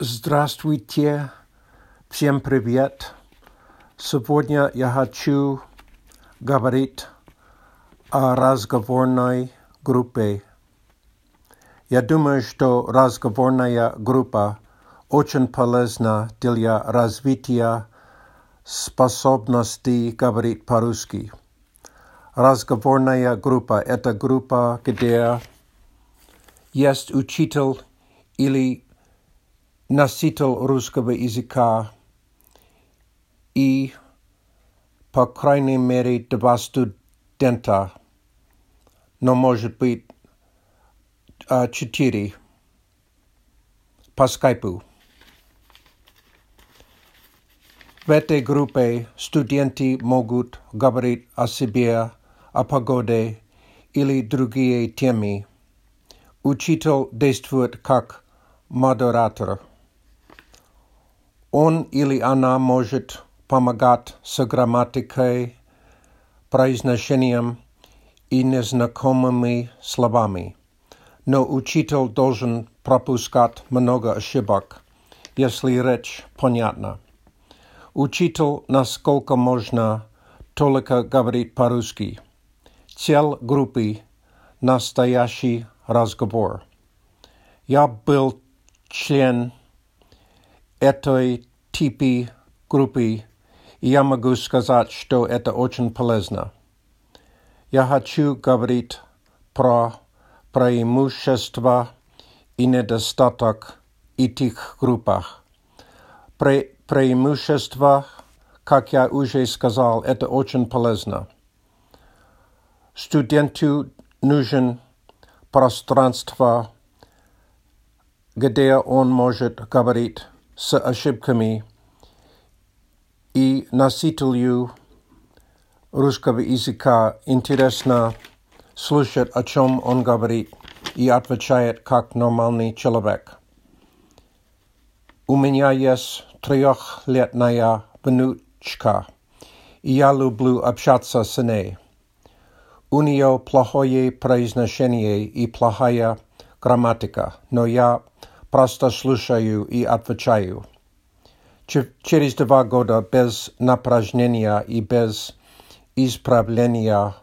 Здравствуйте, всем привет. Сегодня я хочу говорить о разговорной группе. Я думаю, что разговорная группа очень полезна для развития способности говорить по-русски. Разговорная группа – это группа, где есть учитель или носитель русского языка и, по крайней мере, два студента, но может быть четыре по скайпу. В этой группе студенты могут говорить о себе, о погоде или другие темы. Учитель действует как модератор. Он или она может помогать с грамматикой, произношением и незнакомыми словами. Но учитель должен пропускать много ошибок, если речь понятна. Учитель, насколько можно, только говорит по-русски. Цель группы – настоящий разговор. Я был член этой типи группы, и я могу сказать, что это очень полезно. Я хочу говорить про преимущества и недостаток этих группах. Пре преимущества, как я уже сказал, это очень полезно. Студенту нужен пространство, где он может говорить с ошибками и носителю русского языка интересно слушать, о чем он говорит, и отвечает как нормальный человек. У меня есть трехлетняя внучка, и я люблю общаться с ней. У нее плохое произношение и плохая грамматика, но я просто слушаю и отвечаю. Через два года без напряжения и без исправления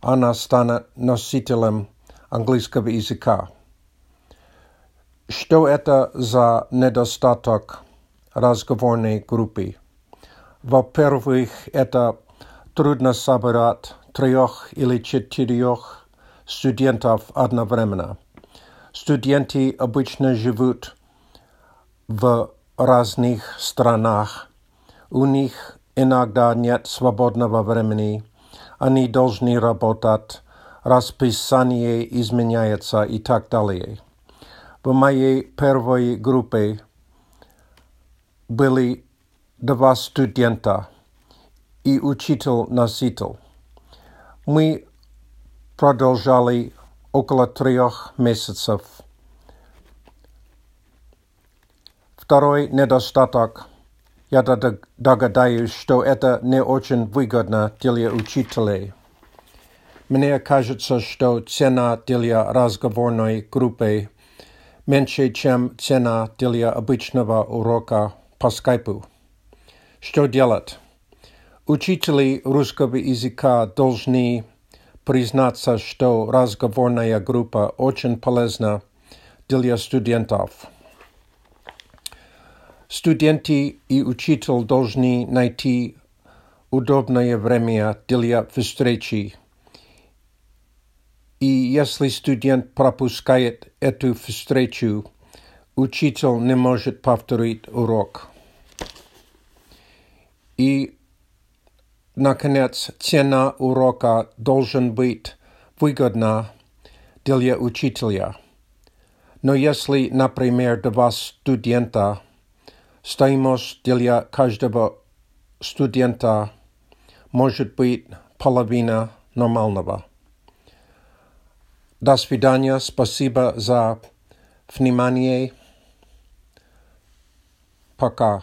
она станет носителем английского языка. Что это за недостаток разговорной группы? Во-первых, это трудно собрать трех или четырех студентов одновременно. Студенты обычно живут в разных странах. У них иногда нет свободного времени. Они должны работать, расписание изменяется и так далее. В моей первой группе были два студента и учитель-носитель. Мы продолжали около трех месяцев. Второй недостаток. Я догадаюсь, что это не очень выгодно для учителей. Мне кажется, что цена для разговорной группы меньше, чем цена для обычного урока по скайпу. Что делать? Учители русского языка должны признаться, что разговорная группа очень полезна для студентов. Студенты и учитель должны найти удобное время для встречи. И если студент пропускает эту встречу, учитель не может повторить урок. И Наконец, цена урока должен быть выгодна для учителя. Но если, например, два студента, стоимость для каждого студента может быть половина нормального. До свидания, спасибо за внимание. Пока.